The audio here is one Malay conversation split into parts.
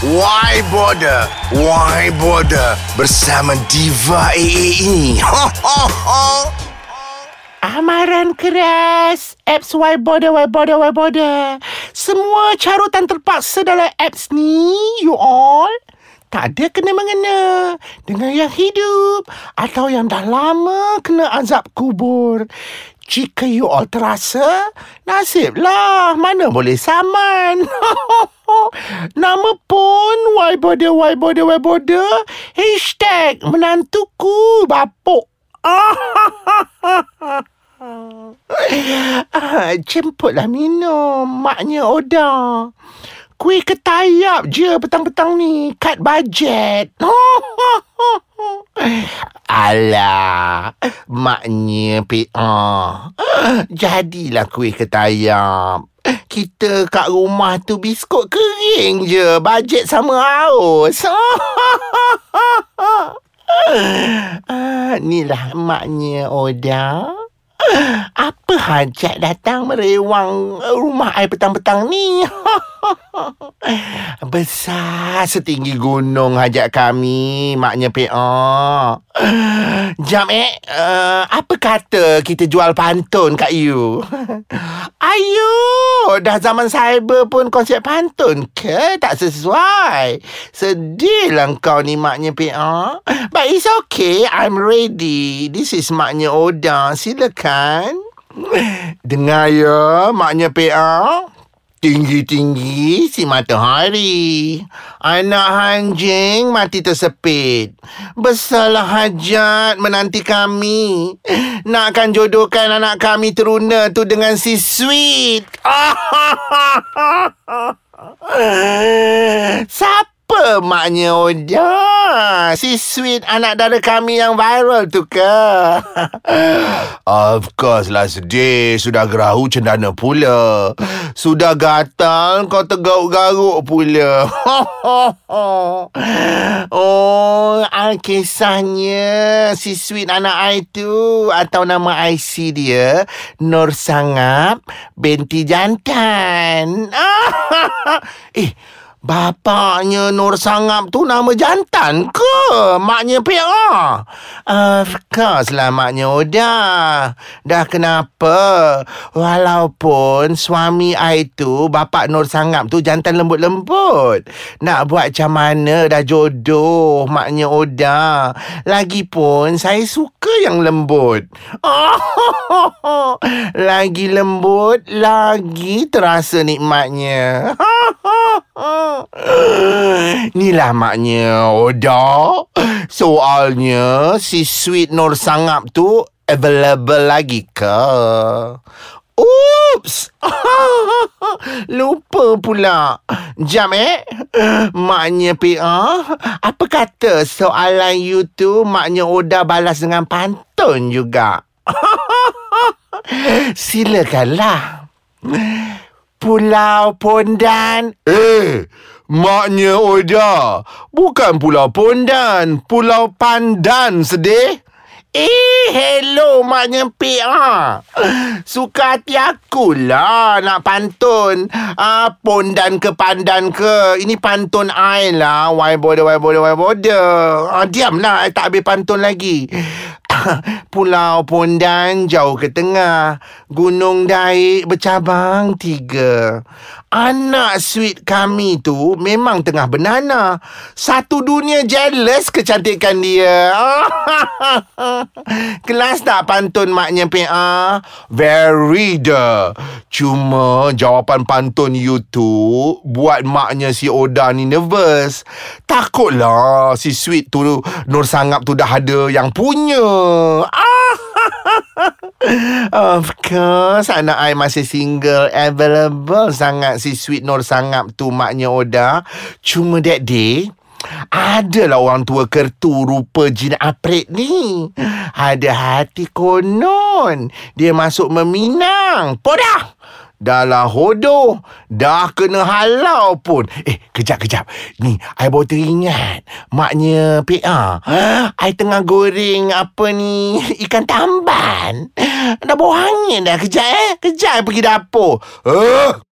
Why Border? Why Border? Bersama Diva AA ini. Amaran keras Apps Y Border, Y Border, Y Border Semua carutan terpaksa dalam apps ni You all Tak ada kena-mengena Dengan yang hidup Atau yang dah lama kena azab kubur Jika you all terasa? Nasiblah Mana boleh saman? Nama pun Y Border, Y Border, Y Border Hashtag menantuku bapuk. Ah, Jemputlah minum. Maknya Oda Kuih ketayap je petang-petang ni. Kat bajet Alah Maknya PA Jadilah kuih ketayap kita kat rumah tu biskut kering je. Bajet sama haus. Ah, Inilah maknya Oda. Apa hajat datang merewang rumah I petang-petang ni? Besar setinggi gunung hajat kami, maknya PA. Jam eh, uh, apa kata kita jual pantun kat you? Ayo, dah zaman cyber pun konsep pantun ke? Tak sesuai. Sedihlah kau ni maknya PA. But it's okay, I'm ready. This is maknya Oda. Silakan. Dengar ya, maknya PA. Tinggi-tinggi si matahari. Anak anjing mati tersepit. Besarlah hajat menanti kami. Nakkan jodohkan anak kami teruna tu dengan si sweet. Siapa maknya Oda? Si sweet anak dara kami yang viral tu ke? Of course lah sedih. Sudah gerahu cendana pula. Sudah gatal kau tergaruk-garuk pula. oh, ah, kisahnya si sweet anak I tu atau nama IC dia Nur Sangap binti jantan. eh, Bapaknya Nur Sangap tu nama jantan ke? Maknya PA? Of course lah maknya Oda. Dah kenapa? Walaupun suami I tu, bapak Nur Sangap tu jantan lembut-lembut. Nak buat macam mana dah jodoh maknya Oda. Lagipun saya suka yang lembut. lagi lembut, lagi terasa nikmatnya. Inilah maknya Oda. Soalnya Si Sweet Nur Sangap tu Available lagi ke? Oops! Lupa pula. Jam eh? Maknya PA Apa kata soalan you tu Maknya Oda balas dengan pantun juga? Silakanlah Pulau Pondan. Eh, maknya Oda. Bukan Pulau Pondan. Pulau Pandan sedih. Eh, hello maknya PA. Suka hati aku lah nak pantun. Ah, pondan ke pandan ke. Ini pantun I lah. Why border, why border, why border. Ah, diam lah. I tak habis pantun lagi. Pulau Pondan jauh ke tengah. Gunung Daik bercabang tiga. Anak sweet kami tu memang tengah bernana. Satu dunia jealous kecantikan dia. Kelas tak pantun maknya PA? Very dah. Cuma jawapan pantun you tu buat maknya si Oda ni nervous. Takutlah si sweet tu Nur Sangap tu dah ada yang punya. Of course Anak I masih single Available sangat Si sweet Nur Sangap tu Maknya Oda Cuma that day Adalah orang tua kertu rupa jin apret ni. Ada hati konon. Dia masuk meminang. Podah! Dah lah hodoh. Dah kena halau pun. Eh, kejap-kejap. Ni, I baru teringat. Maknya PA. I tengah goreng apa ni? Ikan tamban. Dah bau angin dah. Kejap eh. Kejap I pergi dapur. Eh,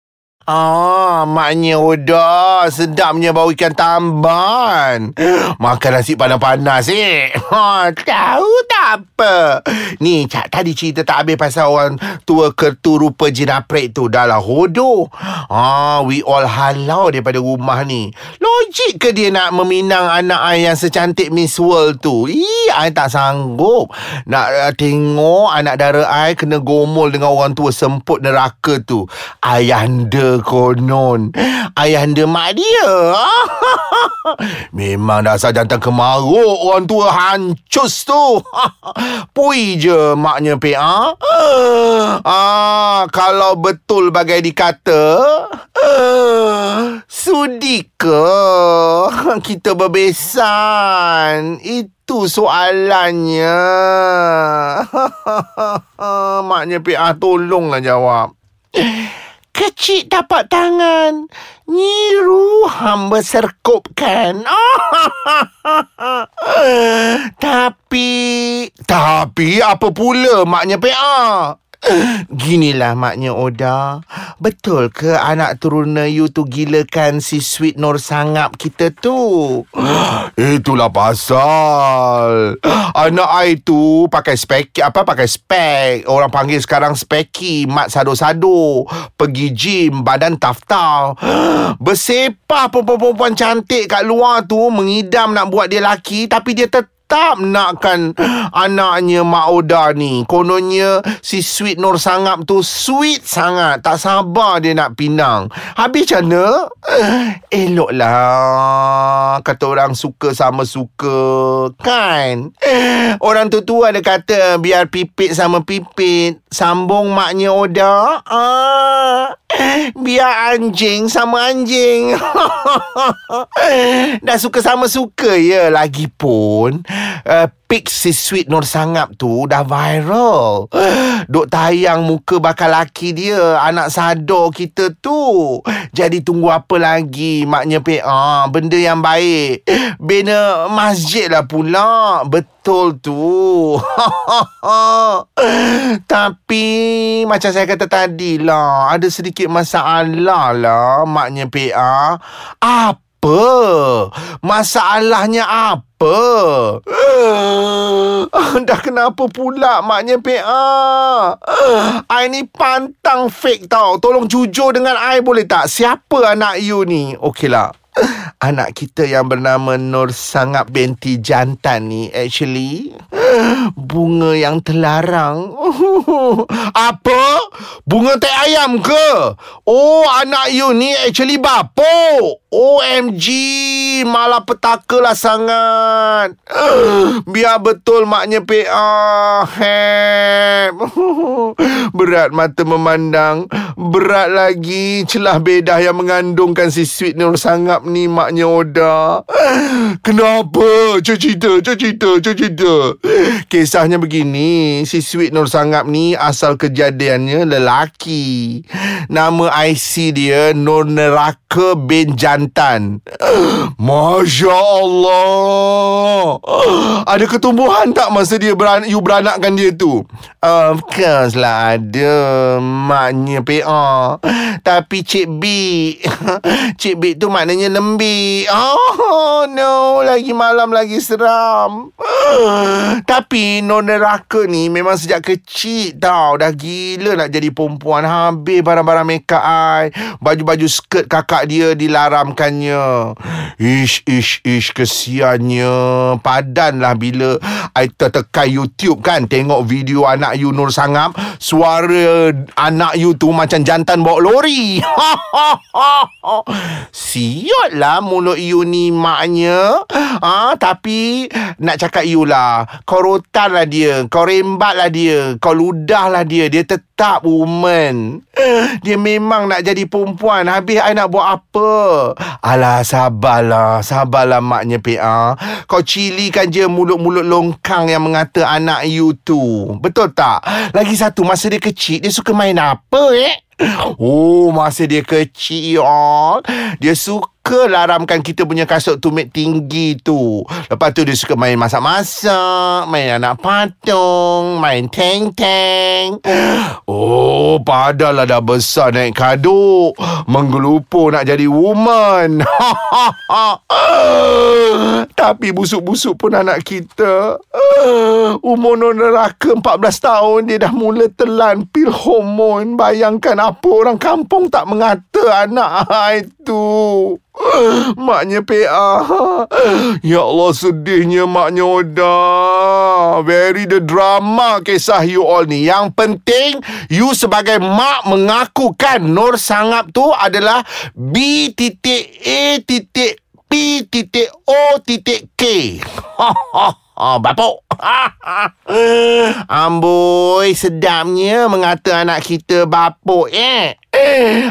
Ah, maknya Oda sedapnya bau ikan tamban. Makan nasi panas-panas eh. Ha, tahu tak apa. Ni, Cak tadi cerita tak habis pasal orang tua kertu rupa jinaprek tu. Dah lah hodoh. Ah, we all halau daripada rumah ni. Logik ke dia nak meminang anak I yang secantik Miss World tu? Ih, I tak sanggup. Nak uh, tengok anak dara I kena gomol dengan orang tua semput neraka tu. Ayahanda konon. Ayahanda mak dia. Memang dasar jantan kemaruk orang tua hancus tu. Pui je maknya PA. Ah, kalau betul bagai dikata, sudi ke kita berbesan? Itu soalannya. Maknya PA tolonglah jawab. Kecil tapak tangan. Nyiru hamba serkupkan. Tapi Tapi apa pula maknya PA Ginilah maknya Oda. Betul ke anak turuna you tu gilakan si Sweet Nur Sangap kita tu? Itulah pasal. Anak I tu pakai spek Apa pakai spek. Orang panggil sekarang speki Mat sado-sado. Pergi gym Badan taf-taf Bersepah perempuan-perempuan cantik kat luar tu Mengidam nak buat dia laki Tapi dia tetap tak nakkan anaknya Mak Oda ni. Kononnya si Sweet Nur Sangap tu sweet sangat. Tak sabar dia nak pinang. Habis macam mana? Eloklah. Kata orang suka sama suka. Kan? Orang tu tu ada kata biar pipit sama pipit. Sambung maknya Oda. Ah. Biar anjing sama anjing. Dah suka sama suka ya. Lagipun uh, pic si Sweet Nur Sangap tu dah viral. Duk tayang muka bakal laki dia, anak sador kita tu. Jadi tunggu apa lagi maknya PA, benda yang baik. Bina masjid lah pula. Betul tu. Tapi macam saya kata tadi lah, ada sedikit masalah lah maknya PA. Apa? Masalahnya apa? Dah kenapa pula maknya PA? I ni pantang fake tau. Tolong jujur dengan I boleh tak? Siapa anak you ni? Okeylah. Anak kita yang bernama Nur Sangap binti jantan ni actually bunga yang terlarang. Apa? Bunga teh ayam ke? Oh, anak you ni actually bapuk. OMG, malah petaka lah sangat. Biar betul maknya PA. Berat mata memandang. Berat lagi celah bedah yang mengandungkan si Sweet Nur Sangap ni maknya Oda. Kenapa? Cuba cerita, cuba cerita, cuba cerita. Kisahnya begini, si Sweet Nur Sangap ni asal kejadiannya lelaki. Nama IC dia Nur Neraka bin Jantan. Masya Allah. Ada ketumbuhan tak masa dia beran you beranakkan dia tu? Of course lah ada. Maknya PA. Tapi Cik B. Cik B tu maknanya lembik. Oh no. Lagi malam lagi seram. Tapi non neraka ni memang sejak kecil tau. Dah gila nak jadi perempuan. Habis barang-barang make up I. Baju-baju skirt kakak dia dilaramkannya. Ish, ish, ish. Kesiannya. Padan lah bila I tertekan YouTube kan. Tengok video anak you Nur Sangap. Suara anak you tu macam jantan bawa lori. Siot lah mulut you ni maknya. Ah, tapi nak cakap you lah. Kau rotan lah dia. Kau rembat lah dia. Kau ludah lah dia. Dia tetap woman. Dia memang nak jadi perempuan. Habis I nak buat apa? Alah, sabarlah. Sabarlah maknya PA. Kau cilikan je mulut-mulut longkang yang mengata anak you tu. Betul tak? Lagi satu, masa dia kecil, dia suka main apa eh? Oh, masa dia kecil, dia suka laramkan kita punya kasut tumit tinggi tu. Lepas tu dia suka main masak-masak, main anak patung, main teng-teng. Oh, padahal dah besar naik kaduk. Menggelupur nak jadi woman. Tapi busuk-busuk pun anak kita. Umur non neraka 14 tahun dia dah mula telan pil hormon. Bayangkan apa orang kampung tak mengata anak itu. Maknya PA Ya Allah sedihnya maknya Oda Very the drama kisah you all ni Yang penting You sebagai mak mengakukan Nur Sangap tu adalah B titik A titik P titik O titik K Oh, bapuk. Amboi, sedapnya mengata anak kita bapuk, eh.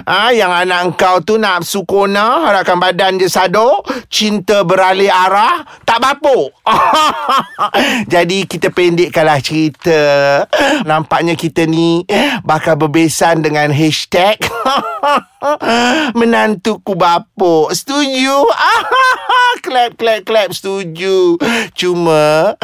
Ah, yang anak kau tu nak sukona, harapkan badan dia sado, cinta beralih arah, tak bapuk. Jadi kita pendekkanlah cerita. Nampaknya kita ni bakal berbesan dengan hashtag menantuku bapuk. Setuju? clap, clap, clap. Setuju. Cuma,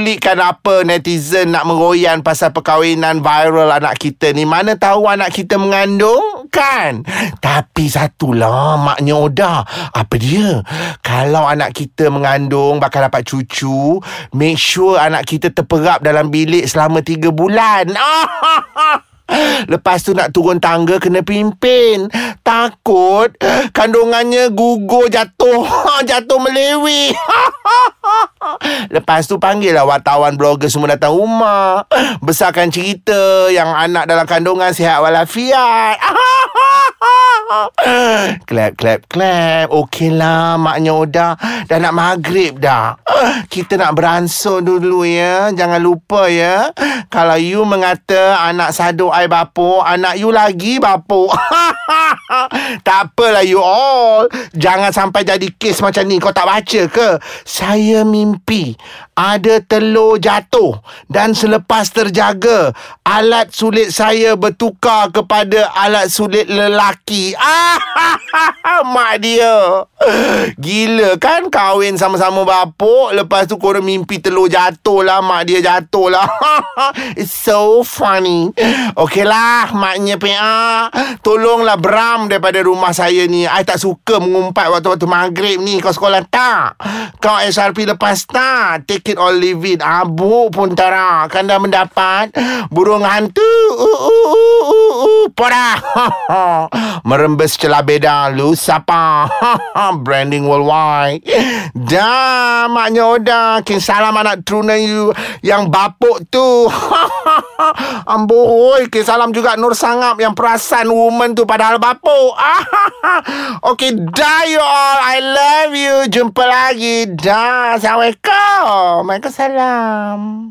pedulikan apa netizen nak meroyan pasal perkahwinan viral anak kita ni. Mana tahu anak kita mengandung, kan? Tapi satulah, maknya Oda. Apa dia? Kalau anak kita mengandung, bakal dapat cucu, make sure anak kita terperap dalam bilik selama tiga bulan. Lepas tu nak turun tangga kena pimpin. Takut kandungannya gugur jatuh. jatuh melewi. Lepas tu panggil lah wartawan blogger semua datang rumah. Besarkan cerita yang anak dalam kandungan sihat walafiat. clap, clap, clap. Okey lah, maknya Oda. Dah nak maghrib dah. Kita nak beransur dulu ya. Jangan lupa ya. Kalau you mengata anak sadu I bapuk, anak you lagi bapuk. tak apalah you all. Jangan sampai jadi kes macam ni. Kau tak baca ke? Saya mimpi ada telur jatuh dan selepas terjaga alat sulit saya bertukar kepada alat sulit lelaki. Mak dia. Gila kan kahwin sama-sama bapuk lepas tu korang mimpi telur jatuh lah mak dia jatuh lah. It's so funny. Okey lah maknya PA. Tolonglah beram daripada rumah saya ni. I tak suka mengumpat waktu-waktu maghrib ni. Kau sekolah tak? Kau SRP lepas tak? Take it or it Abu pun tara Kan dah mendapat Burung hantu. Uh, uh, uh, uh, uh, Poda. Merembes celah beda Lu siapa Branding worldwide. Dah Maknya Oda King salam anak truna you Yang bapuk tu. Amboi. King salam juga Nur Sangap Yang perasan woman tu Padahal bapuk. Okay Dah you all. I love you. Jumpa lagi. Dah. Assalamualaikum Waalaikumsalam.